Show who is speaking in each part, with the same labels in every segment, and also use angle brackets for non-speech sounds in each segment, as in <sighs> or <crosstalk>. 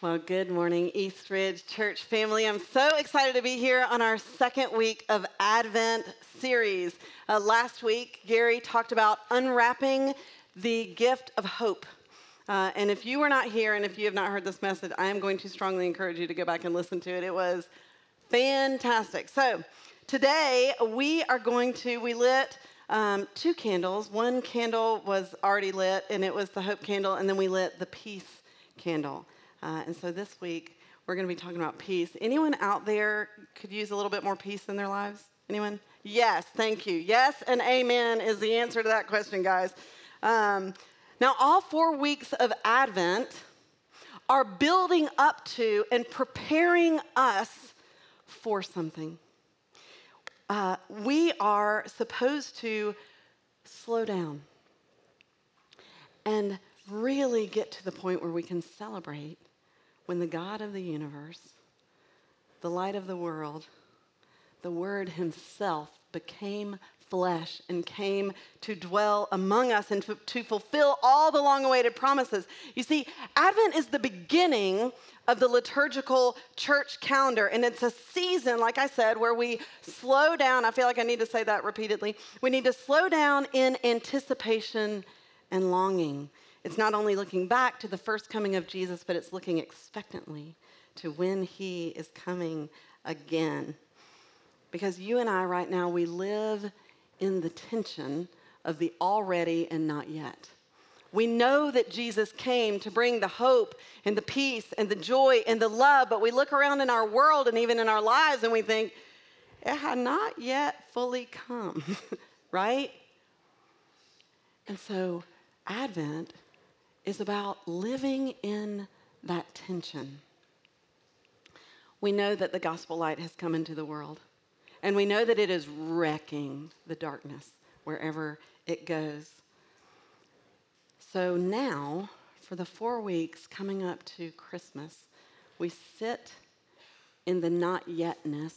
Speaker 1: Well, good morning, Eastridge Church family. I'm so excited to be here on our second week of Advent series. Uh, last week, Gary talked about unwrapping the gift of hope. Uh, and if you were not here and if you have not heard this message, I am going to strongly encourage you to go back and listen to it. It was fantastic. So, today we are going to, we lit um, two candles. One candle was already lit, and it was the hope candle, and then we lit the peace candle. Uh, and so this week, we're going to be talking about peace. Anyone out there could use a little bit more peace in their lives? Anyone? Yes, thank you. Yes and amen is the answer to that question, guys. Um, now, all four weeks of Advent are building up to and preparing us for something. Uh, we are supposed to slow down and really get to the point where we can celebrate when the God of the universe, the light of the world, the Word Himself became flesh and came to dwell among us and to, to fulfill all the long awaited promises. You see, Advent is the beginning of the liturgical church calendar, and it's a season, like I said, where we slow down. I feel like I need to say that repeatedly. We need to slow down in anticipation and longing. It's not only looking back to the first coming of Jesus, but it's looking expectantly to when he is coming again. Because you and I, right now, we live in the tension of the already and not yet. We know that Jesus came to bring the hope and the peace and the joy and the love, but we look around in our world and even in our lives and we think, it had not yet fully come, <laughs> right? And so, Advent is about living in that tension. We know that the gospel light has come into the world. And we know that it is wrecking the darkness wherever it goes. So now, for the four weeks coming up to Christmas, we sit in the not yetness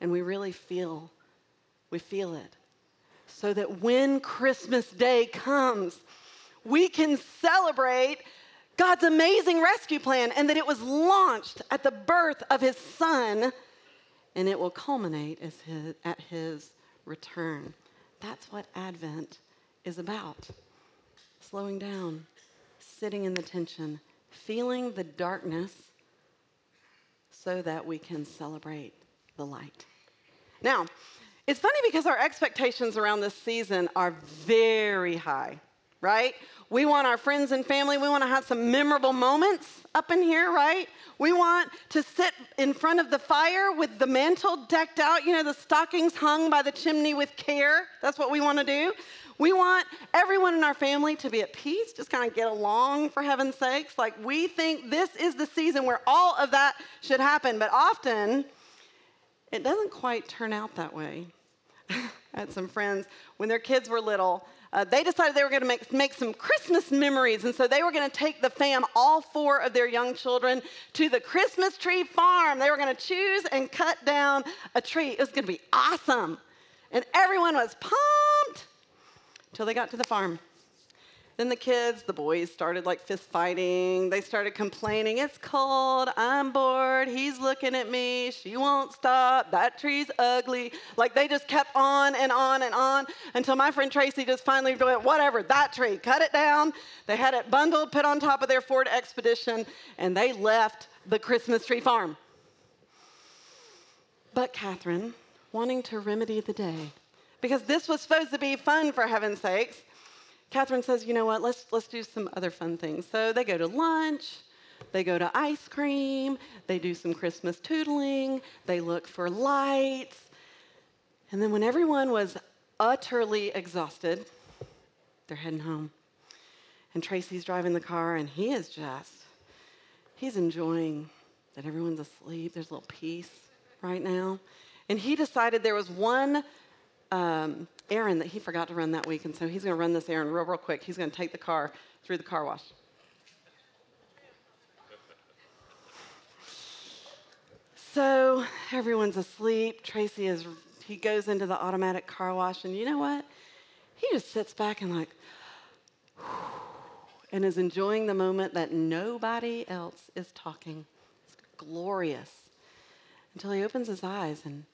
Speaker 1: and we really feel, we feel it. So that when Christmas Day comes, we can celebrate God's amazing rescue plan and that it was launched at the birth of his son and it will culminate his, at his return. That's what Advent is about. Slowing down, sitting in the tension, feeling the darkness so that we can celebrate the light. Now, it's funny because our expectations around this season are very high, right? We want our friends and family, we want to have some memorable moments up in here, right? We want to sit in front of the fire with the mantle decked out, you know, the stockings hung by the chimney with care. That's what we want to do. We want everyone in our family to be at peace, just kind of get along for heaven's sakes. Like, we think this is the season where all of that should happen, but often it doesn't quite turn out that way. <laughs> I had some friends when their kids were little uh, they decided they were going to make, make some Christmas memories. And so they were going to take the fam, all four of their young children, to the Christmas tree farm. They were going to choose and cut down a tree. It was going to be awesome. And everyone was pumped until they got to the farm. Then the kids, the boys, started like fist fighting. They started complaining, It's cold. I'm bored. He's looking at me. She won't stop. That tree's ugly. Like they just kept on and on and on until my friend Tracy just finally went, Whatever, that tree, cut it down. They had it bundled, put on top of their Ford Expedition, and they left the Christmas tree farm. But Catherine, wanting to remedy the day, because this was supposed to be fun for heaven's sakes, Catherine says, you know what, let's, let's do some other fun things. So they go to lunch, they go to ice cream, they do some Christmas tootling, they look for lights. And then when everyone was utterly exhausted, they're heading home. And Tracy's driving the car, and he is just, he's enjoying that everyone's asleep. There's a little peace right now. And he decided there was one um, errand that he forgot to run that week, and so he's going to run this errand real, real quick. He's going to take the car through the car wash. So everyone's asleep. Tracy is, he goes into the automatic car wash, and you know what? He just sits back and, like, <sighs> and is enjoying the moment that nobody else is talking. It's glorious. Until he opens his eyes and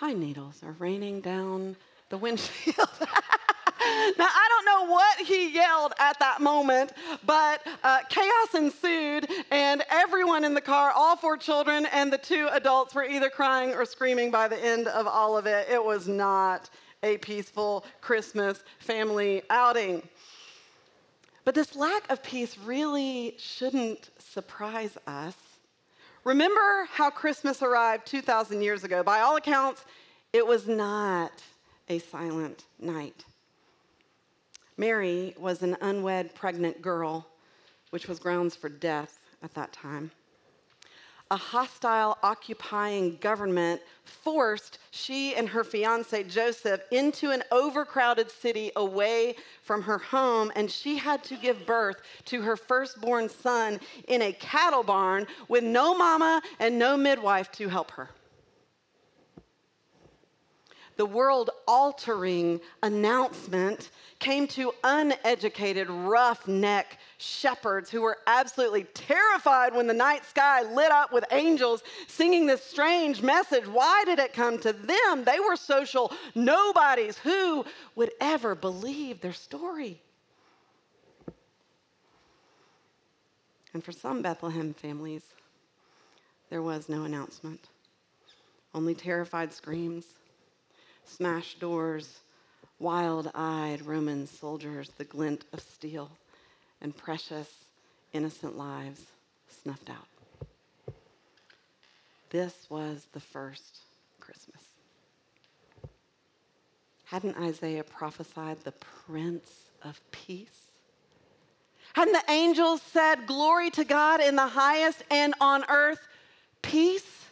Speaker 1: pine needles are raining down the windshield. <laughs> now, I don't know what he yelled at that moment, but uh, chaos ensued, and everyone in the car, all four children and the two adults, were either crying or screaming by the end of all of it. It was not a peaceful Christmas family outing. But this lack of peace really shouldn't surprise us. Remember how Christmas arrived 2,000 years ago? By all accounts, it was not a silent night. Mary was an unwed pregnant girl, which was grounds for death at that time a hostile, occupying government forced she and her fiance Joseph into an overcrowded city away from her home, and she had to give birth to her firstborn son in a cattle barn with no mama and no midwife to help her the world altering announcement came to uneducated, roughneck shepherds who were absolutely terrified when the night sky lit up with angels singing this strange message. Why did it come to them? They were social nobodies. Who would ever believe their story? And for some Bethlehem families, there was no announcement, only terrified screams smashed doors, wild eyed Roman soldiers, the glint of steel, and precious, innocent lives snuffed out. This was the first Christmas. Hadn't Isaiah prophesied the Prince of Peace? Hadn't the angels said, Glory to God in the highest and on earth, peace?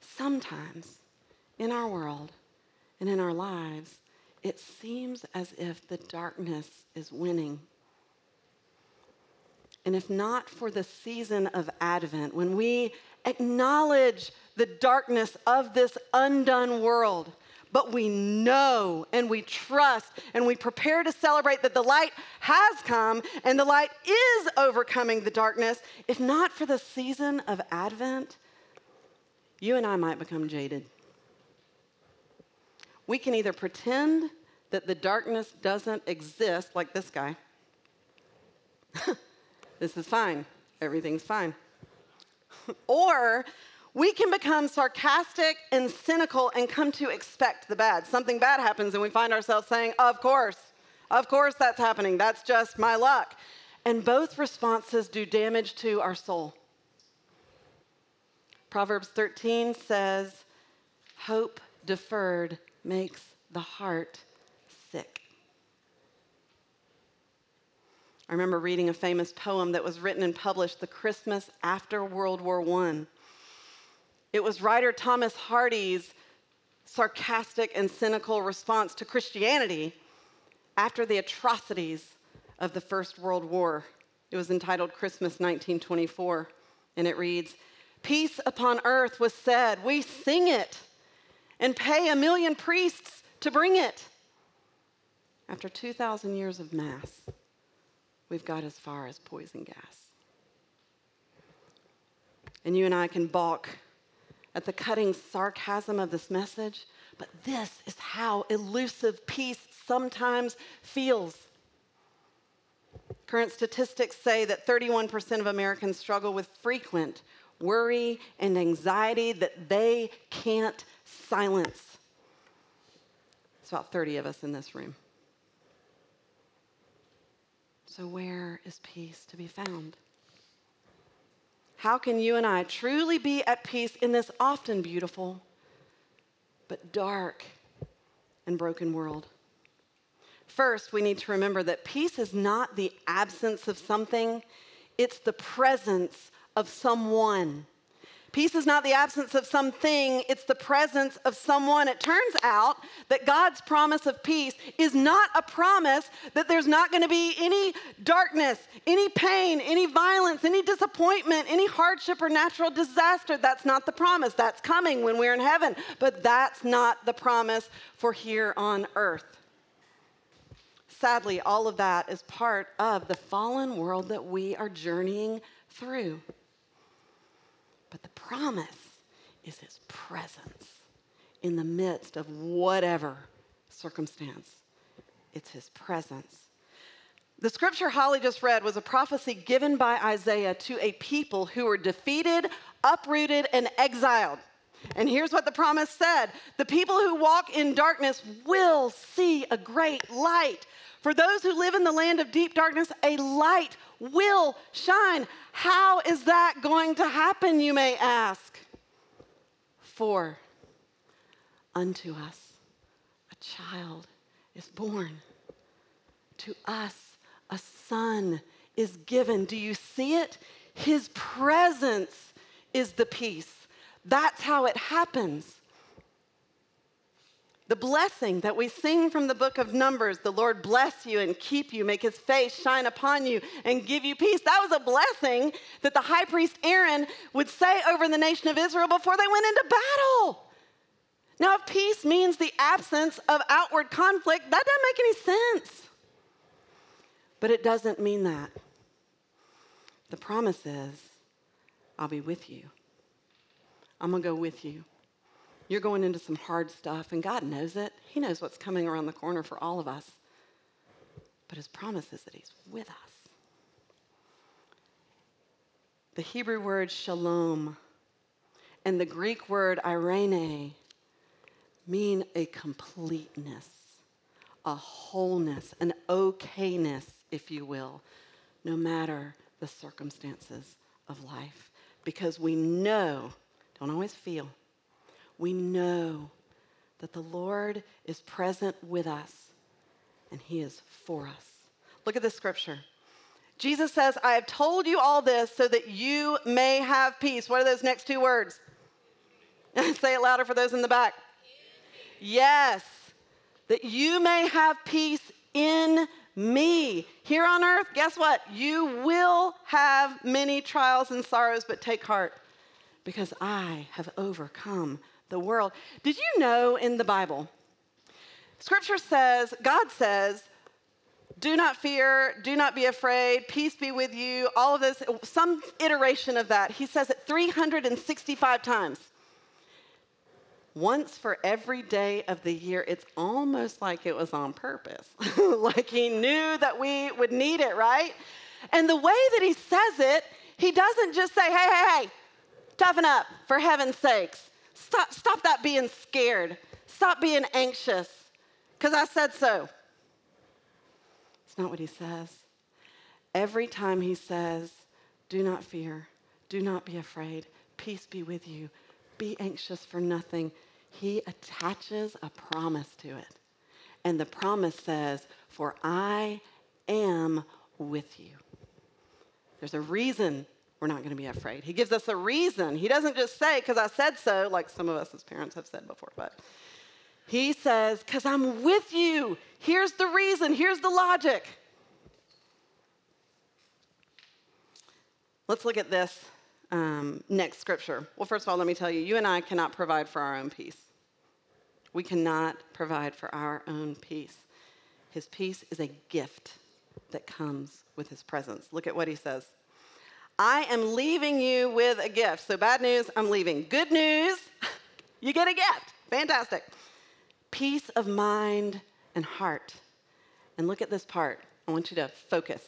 Speaker 1: Sometimes in our world and in our lives, it seems as if the darkness is winning. And if not for the season of Advent, when we acknowledge the darkness of this undone world, but we know and we trust and we prepare to celebrate that the light has come and the light is overcoming the darkness, if not for the season of Advent, you and I might become jaded. We can either pretend that the darkness doesn't exist, like this guy. <laughs> this is fine, everything's fine. <laughs> or we can become sarcastic and cynical and come to expect the bad. Something bad happens, and we find ourselves saying, Of course, of course that's happening. That's just my luck. And both responses do damage to our soul. Proverbs 13 says, Hope deferred makes the heart sick. I remember reading a famous poem that was written and published the Christmas after World War I. It was writer Thomas Hardy's sarcastic and cynical response to Christianity after the atrocities of the First World War. It was entitled Christmas 1924, and it reads Peace upon earth was said, we sing it and pay a million priests to bring it. After 2,000 years of mass, we've got as far as poison gas. And you and I can balk at the cutting sarcasm of this message, but this is how elusive peace sometimes feels. Current statistics say that 31% of Americans struggle with frequent worry and anxiety that they can't silence. It's about 30 of us in this room. So, where is peace to be found? How can you and I truly be at peace in this often beautiful but dark and broken world? First, we need to remember that peace is not the absence of something, it's the presence of someone. Peace is not the absence of something, it's the presence of someone. It turns out that God's promise of peace is not a promise that there's not going to be any darkness, any pain, any violence, any disappointment, any hardship or natural disaster. That's not the promise. That's coming when we're in heaven. But that's not the promise for here on earth. sadly, all of that is part of the fallen world that we are journeying through. But the promise is his presence in the midst of whatever circumstance. It's his presence. The scripture Holly just read was a prophecy given by Isaiah to a people who were defeated, uprooted, and exiled. And here's what the promise said The people who walk in darkness will see a great light. For those who live in the land of deep darkness, a light will shine. How is that going to happen, you may ask? For unto us a child is born, to us a son is given. Do you see it? His presence is the peace. That's how it happens. The blessing that we sing from the book of Numbers, the Lord bless you and keep you, make his face shine upon you and give you peace. That was a blessing that the high priest Aaron would say over the nation of Israel before they went into battle. Now, if peace means the absence of outward conflict, that doesn't make any sense. But it doesn't mean that. The promise is, I'll be with you. I'm going to go with you. You're going into some hard stuff, and God knows it. He knows what's coming around the corner for all of us. But His promise is that He's with us. The Hebrew word shalom and the Greek word irene mean a completeness, a wholeness, an okayness, if you will, no matter the circumstances of life. Because we know, don't always feel, we know that the Lord is present with us and he is for us. Look at this scripture. Jesus says, I have told you all this so that you may have peace. What are those next two words? <laughs> Say it louder for those in the back. Yes, that you may have peace in me. Here on earth, guess what? You will have many trials and sorrows, but take heart because I have overcome the world. Did you know in the Bible, scripture says, God says, do not fear, do not be afraid, peace be with you, all of this, some iteration of that. He says it 365 times. Once for every day of the year, it's almost like it was on purpose. <laughs> like he knew that we would need it, right? And the way that he says it, he doesn't just say, hey, hey, hey, toughen up, for heaven's sakes. Stop, stop that being scared. Stop being anxious, because I said so. It's not what he says. Every time he says, Do not fear, do not be afraid, peace be with you, be anxious for nothing, he attaches a promise to it. And the promise says, For I am with you. There's a reason we're not going to be afraid. He gives us a reason. He doesn't just say, because I said so, like some of us as parents have said before, but he says, because I'm with you. Here's the reason, here's the logic. Let's look at this um, next scripture. Well, first of all, let me tell you, you and I cannot provide for our own peace. We cannot provide for our own peace. His peace is a gift that comes with his presence. Look at what he says. I am leaving you with a gift. So, bad news, I'm leaving. Good news, <laughs> you get a gift. Fantastic. Peace of mind and heart. And look at this part. I want you to focus.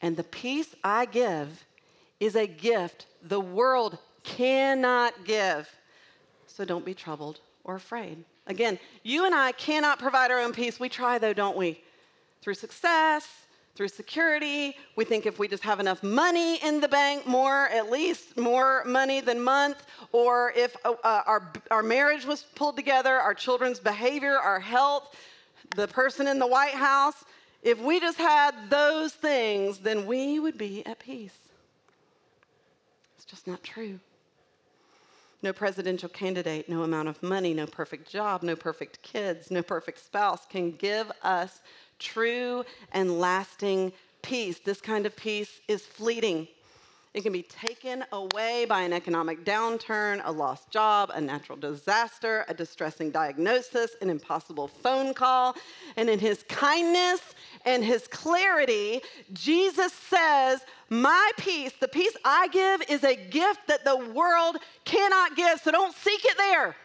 Speaker 1: And the peace I give is a gift the world cannot give. So don't be troubled or afraid. Again, you and I cannot provide our own peace. We try, though, don't we? Through success, through security. We think if we just have enough money in the bank, more, at least more money than month, or if uh, uh, our, our marriage was pulled together, our children's behavior, our health, the person in the White House, if we just had those things, then we would be at peace. It's just not true. No presidential candidate, no amount of money, no perfect job, no perfect kids, no perfect spouse can give us true and lasting peace. This kind of peace is fleeting. It can be taken away by an economic downturn, a lost job, a natural disaster, a distressing diagnosis, an impossible phone call. And in his kindness and his clarity, Jesus says, My peace, the peace I give, is a gift that the world cannot give. So don't seek it there.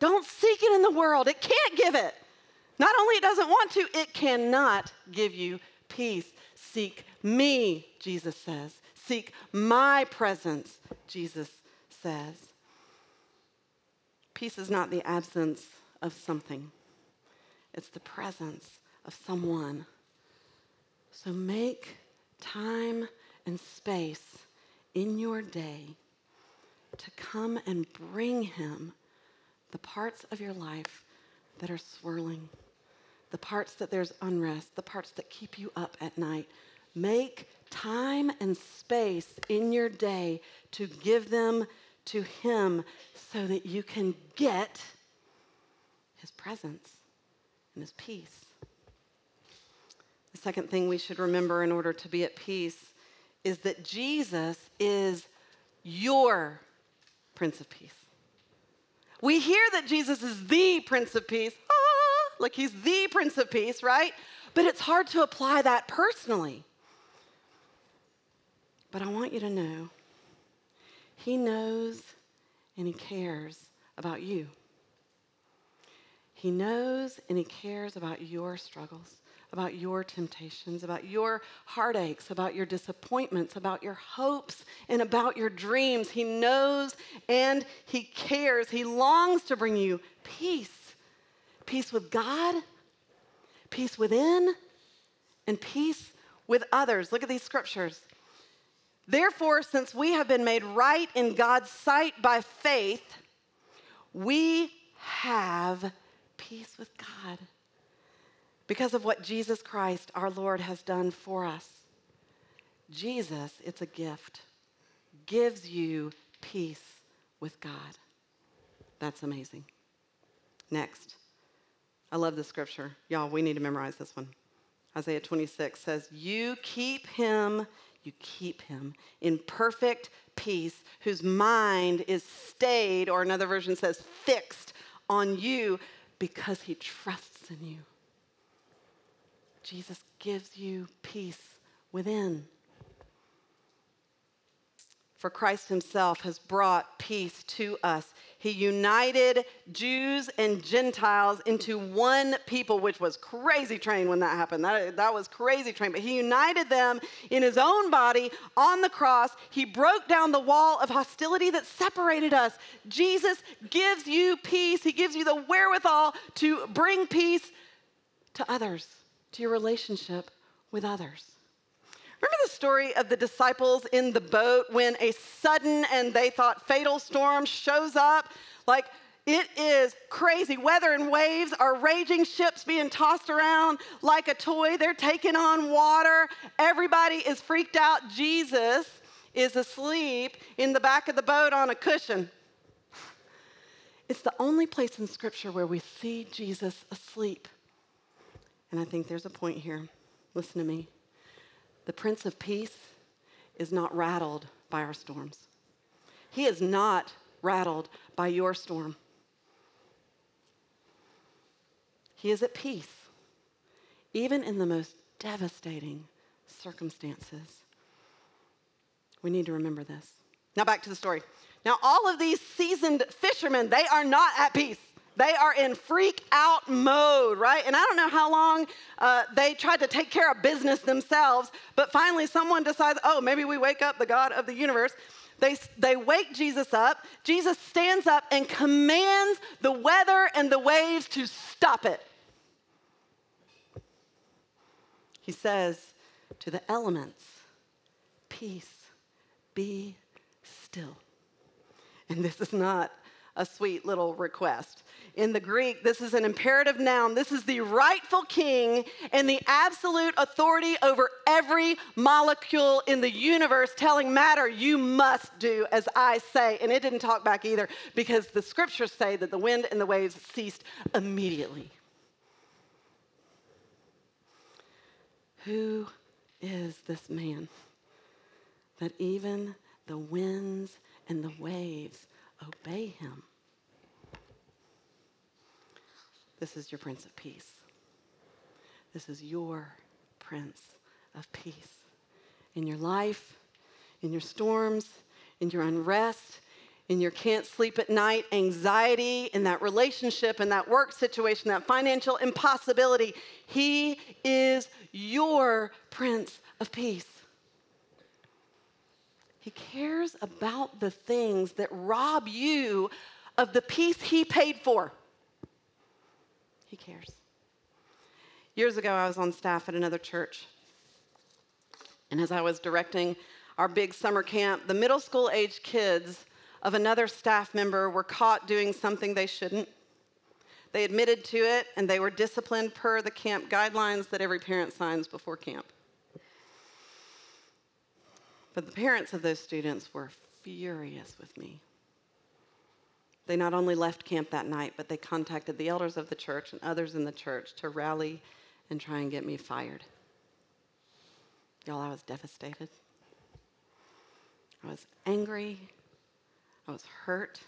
Speaker 1: Don't seek it in the world. It can't give it. Not only it doesn't want to, it cannot give you peace. Seek me, Jesus says. Seek my presence, Jesus says. Peace is not the absence of something, it's the presence of someone. So make time and space in your day to come and bring him the parts of your life that are swirling, the parts that there's unrest, the parts that keep you up at night. Make time and space in your day to give them to Him so that you can get His presence and His peace. The second thing we should remember in order to be at peace is that Jesus is your Prince of Peace. We hear that Jesus is the Prince of Peace, ah, like he's the Prince of Peace, right? But it's hard to apply that personally. But I want you to know he knows and he cares about you. He knows and he cares about your struggles about your temptations, about your heartaches, about your disappointments, about your hopes, and about your dreams. He knows and He cares. He longs to bring you peace peace with God, peace within, and peace with others. Look at these scriptures. Therefore, since we have been made right in God's sight by faith, we have peace with God because of what Jesus Christ, our Lord, has done for us. Jesus, it's a gift, gives you peace with God. That's amazing. Next, I love the scripture. Y'all, we need to memorize this one. Isaiah 26 says, You keep him, you keep him in perfect peace, whose mind is stayed, or another version says, fixed on you because he trusts in you. Jesus gives you peace within. For Christ himself has brought peace to us. He united Jews and Gentiles into one people, which was crazy train when that happened. That, that was crazy train. But he united them in his own body on the cross. He broke down the wall of hostility that separated us. Jesus gives you peace, he gives you the wherewithal to bring peace to others to your relationship with others. Remember the story of the disciples in the boat when a sudden and they thought fatal storm shows up? Like, it is crazy. Weather and waves are raging, ships being tossed around like a toy. They're taking on water. Everybody is freaked out. Jesus is asleep in the back of the boat on a cushion. It's the only place in Scripture where we see Jesus asleep. And I think there's a point here. Listen to me. The Prince of Peace is not rattled by our storms, he is not rattled by your storm. He is at peace, even in the most devastating circumstances. We need to remember this. Now, back to the story. Now, all of these seasoned fishermen, they are not at peace. They are in freak out mode, right? And I don't know how long uh, they tried to take care of business themselves, but finally someone decides, oh, maybe we wake up the God of the universe. They, they wake Jesus up. Jesus stands up and commands the weather and the waves to stop it. He says to the elements, Peace, be still. And this is not a sweet little request. In the Greek, this is an imperative noun. This is the rightful king and the absolute authority over every molecule in the universe, telling matter, you must do as I say. And it didn't talk back either because the scriptures say that the wind and the waves ceased immediately. Who is this man? that even the winds and the waves obey him. This is your Prince of Peace. This is your Prince of Peace. In your life, in your storms, in your unrest, in your can't sleep at night anxiety, in that relationship, in that work situation, that financial impossibility, He is your Prince of Peace. He cares about the things that rob you of the peace He paid for. He cares. Years ago, I was on staff at another church. And as I was directing our big summer camp, the middle school age kids of another staff member were caught doing something they shouldn't. They admitted to it and they were disciplined per the camp guidelines that every parent signs before camp. But the parents of those students were furious with me. They not only left camp that night, but they contacted the elders of the church and others in the church to rally and try and get me fired. Y'all, I was devastated. I was angry. I was hurt.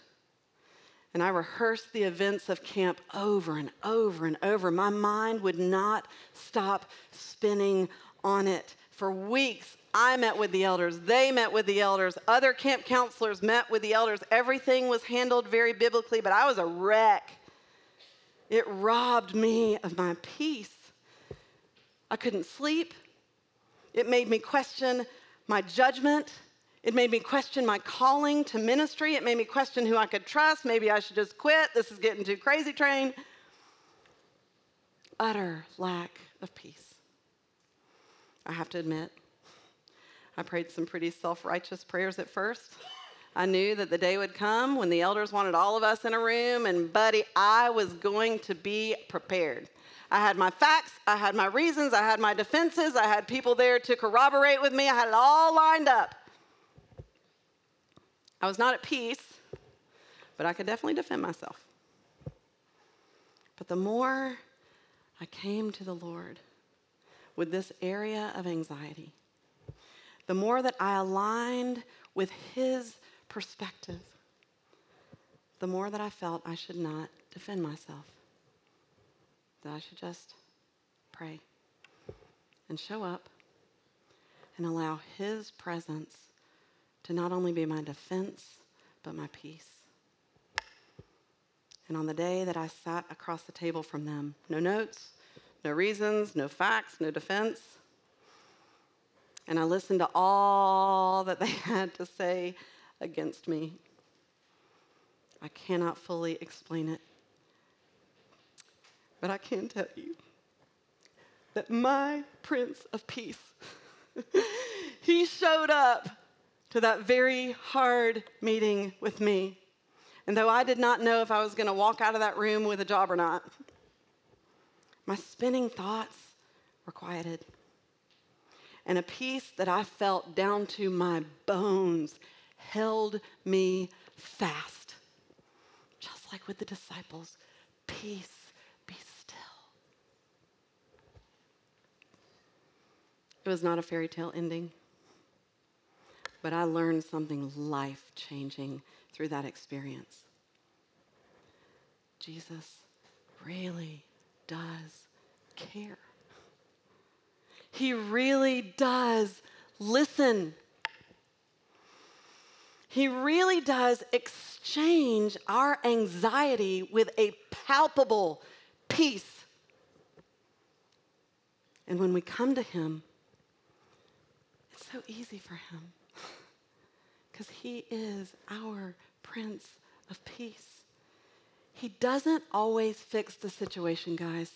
Speaker 1: And I rehearsed the events of camp over and over and over. My mind would not stop spinning on it. For weeks, I met with the elders. They met with the elders. Other camp counselors met with the elders. Everything was handled very biblically, but I was a wreck. It robbed me of my peace. I couldn't sleep. It made me question my judgment. It made me question my calling to ministry. It made me question who I could trust. Maybe I should just quit. This is getting too crazy train. Utter lack of peace. I have to admit, I prayed some pretty self righteous prayers at first. I knew that the day would come when the elders wanted all of us in a room, and buddy, I was going to be prepared. I had my facts, I had my reasons, I had my defenses, I had people there to corroborate with me, I had it all lined up. I was not at peace, but I could definitely defend myself. But the more I came to the Lord with this area of anxiety, the more that I aligned with His perspective, the more that I felt I should not defend myself, that I should just pray and show up and allow His presence to not only be my defense, but my peace. And on the day that I sat across the table from them, no notes, no reasons, no facts, no defense, and I listened to all that they <laughs> had to say against me. I cannot fully explain it. But I can tell you that my Prince of Peace, <laughs> he showed up to that very hard meeting with me. And though I did not know if I was going to walk out of that room with a job or not, my spinning thoughts were quieted and a peace that I felt down to my bones held me fast. Just like with the disciples, peace, be still. It was not a fairy tale ending, but I learned something life changing through that experience. Jesus really does care. He really does listen. He really does exchange our anxiety with a palpable peace. And when we come to Him, it's so easy for Him because He is our Prince of Peace. He doesn't always fix the situation, guys.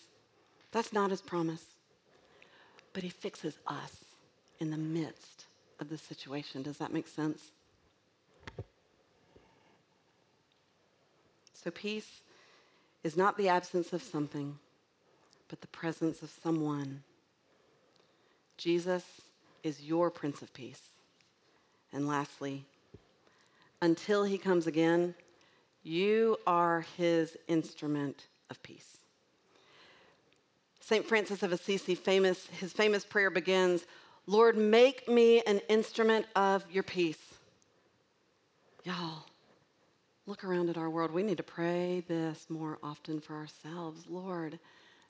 Speaker 1: That's not His promise but he fixes us in the midst of the situation. Does that make sense? So, peace is not the absence of something, but the presence of someone. Jesus is your Prince of Peace. And lastly, until he comes again, you are his instrument of peace. St. Francis of Assisi, famous, his famous prayer begins Lord, make me an instrument of your peace. Y'all, look around at our world. We need to pray this more often for ourselves. Lord,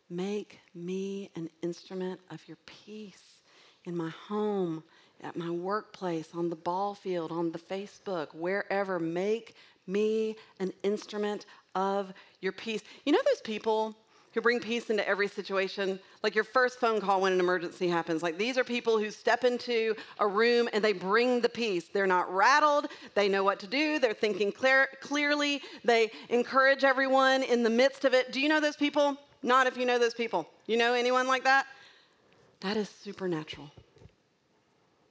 Speaker 1: make me an instrument of your peace in my home, at my workplace, on the ball field, on the Facebook, wherever. Make me an instrument of your peace. You know those people who bring peace into every situation? Like your first phone call when an emergency happens. Like these are people who step into a room and they bring the peace. They're not rattled. They know what to do. They're thinking clear, clearly. They encourage everyone in the midst of it. Do you know those people? Not if you know those people. You know anyone like that? That is supernatural.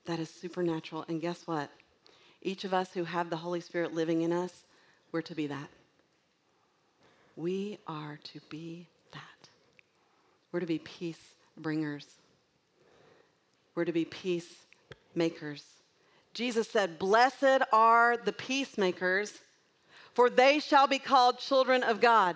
Speaker 1: That is supernatural. And guess what? Each of us who have the Holy Spirit living in us, we're to be that. We are to be that. We're to be peace bringers. We're to be peace makers. Jesus said, Blessed are the peacemakers, for they shall be called children of God.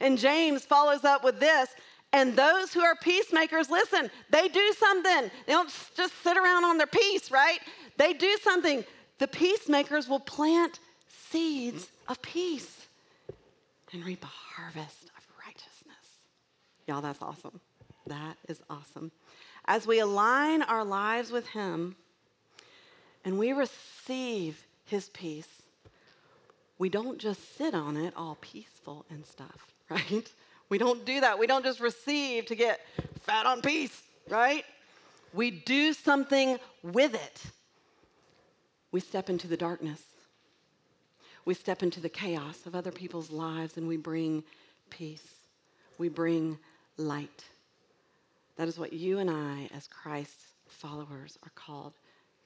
Speaker 1: And James follows up with this and those who are peacemakers, listen, they do something. They don't just sit around on their peace, right? They do something. The peacemakers will plant seeds of peace and reap a harvest of righteousness. Y'all, that's awesome. That is awesome. As we align our lives with Him and we receive His peace, we don't just sit on it all peaceful and stuff, <laughs> right? We don't do that. We don't just receive to get fat on peace, right? We do something with it. We step into the darkness. We step into the chaos of other people's lives and we bring peace. We bring light. That is what you and I, as Christ's followers, are called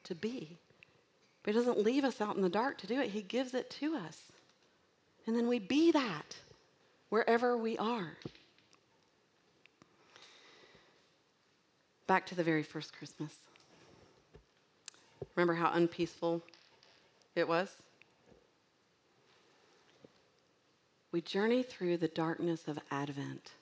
Speaker 1: to be. But He doesn't leave us out in the dark to do it, He gives it to us. And then we be that wherever we are. Back to the very first Christmas. Remember how unpeaceful it was? We journey through the darkness of Advent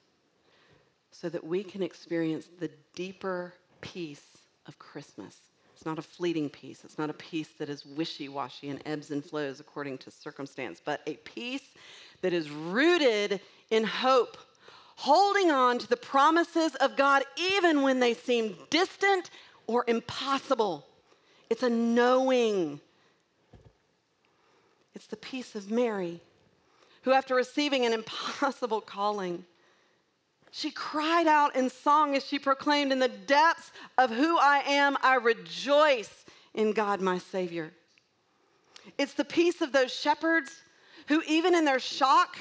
Speaker 1: so that we can experience the deeper peace of Christmas. It's not a fleeting peace. It's not a peace that is wishy washy and ebbs and flows according to circumstance, but a peace that is rooted in hope, holding on to the promises of God even when they seem distant or impossible. It's a knowing. It's the peace of Mary, who, after receiving an impossible calling, she cried out in song as she proclaimed, In the depths of who I am, I rejoice in God my Savior. It's the peace of those shepherds who, even in their shock,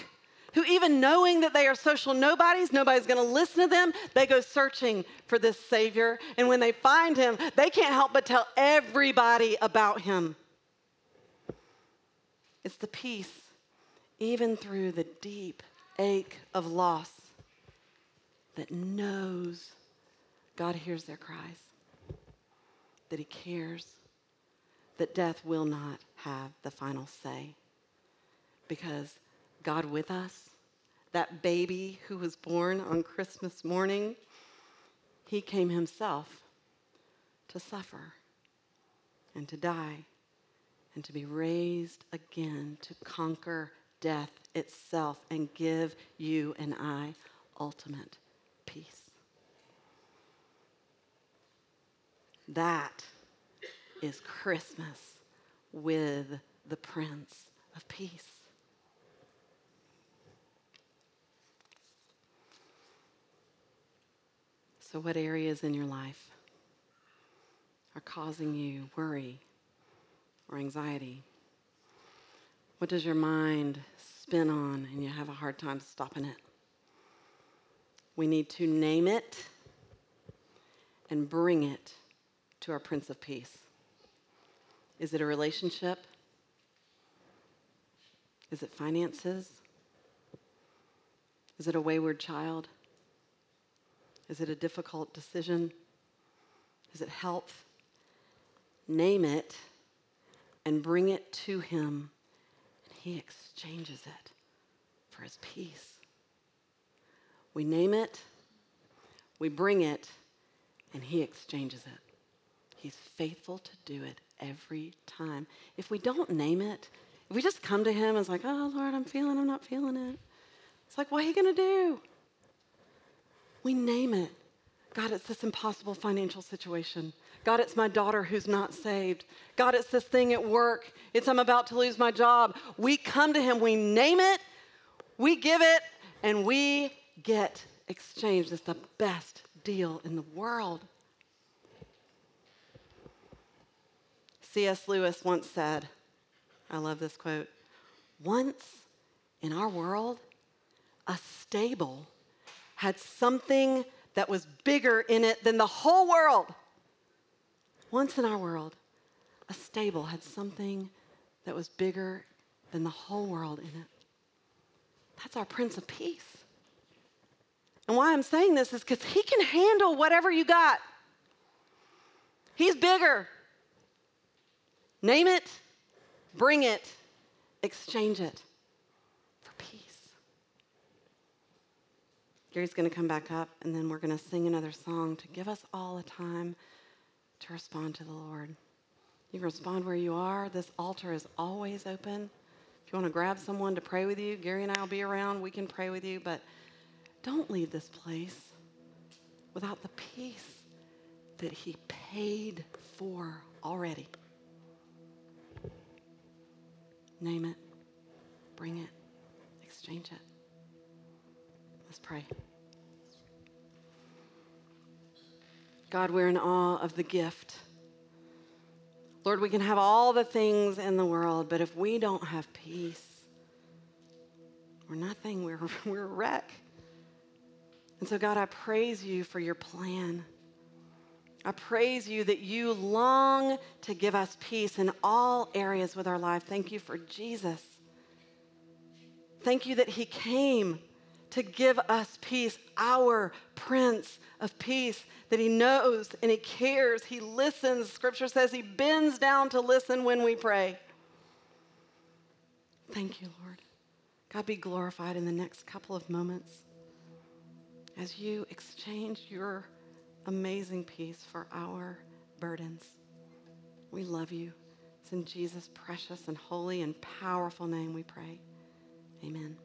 Speaker 1: who, even knowing that they are social nobodies, nobody's going to listen to them, they go searching for this Savior. And when they find him, they can't help but tell everybody about him. It's the peace, even through the deep ache of loss, that knows God hears their cries, that He cares, that death will not have the final say because God with us, that baby who was born on Christmas morning, he came himself to suffer and to die and to be raised again to conquer death itself and give you and I ultimate peace. That is Christmas with the Prince of Peace. So, what areas in your life are causing you worry or anxiety? What does your mind spin on and you have a hard time stopping it? We need to name it and bring it to our Prince of Peace. Is it a relationship? Is it finances? Is it a wayward child? Is it a difficult decision? Is it health? Name it and bring it to Him, and He exchanges it for His peace. We name it, we bring it, and He exchanges it He's faithful to do it every time. If we don't name it, if we just come to Him and it's like, oh, Lord, I'm feeling, I'm not feeling it. It's like, what are you going to do? We name it. God, it's this impossible financial situation. God, it's my daughter who's not saved. God, it's this thing at work. It's I'm about to lose my job. We come to Him, we name it, we give it, and we get exchanged. It's the best deal in the world. C.S. Lewis once said, I love this quote once in our world, a stable had something that was bigger in it than the whole world. Once in our world, a stable had something that was bigger than the whole world in it. That's our Prince of Peace. And why I'm saying this is because he can handle whatever you got. He's bigger. Name it, bring it, exchange it for peace. Gary's going to come back up, and then we're going to sing another song to give us all a time to respond to the Lord. You can respond where you are. This altar is always open. If you want to grab someone to pray with you, Gary and I will be around. We can pray with you, but don't leave this place without the peace that He paid for already. Name it, bring it, exchange it. Let's pray. God, we're in awe of the gift. Lord, we can have all the things in the world, but if we don't have peace, we're nothing. We're, <laughs> we're a wreck. And so, God, I praise you for your plan. I praise you that you long to give us peace in all areas with our life. Thank you for Jesus. Thank you that he came to give us peace, our Prince of Peace, that he knows and he cares. He listens. Scripture says he bends down to listen when we pray. Thank you, Lord. God be glorified in the next couple of moments as you exchange your amazing peace for our burdens. We love you. It's in Jesus' precious and holy and powerful name we pray. Amen.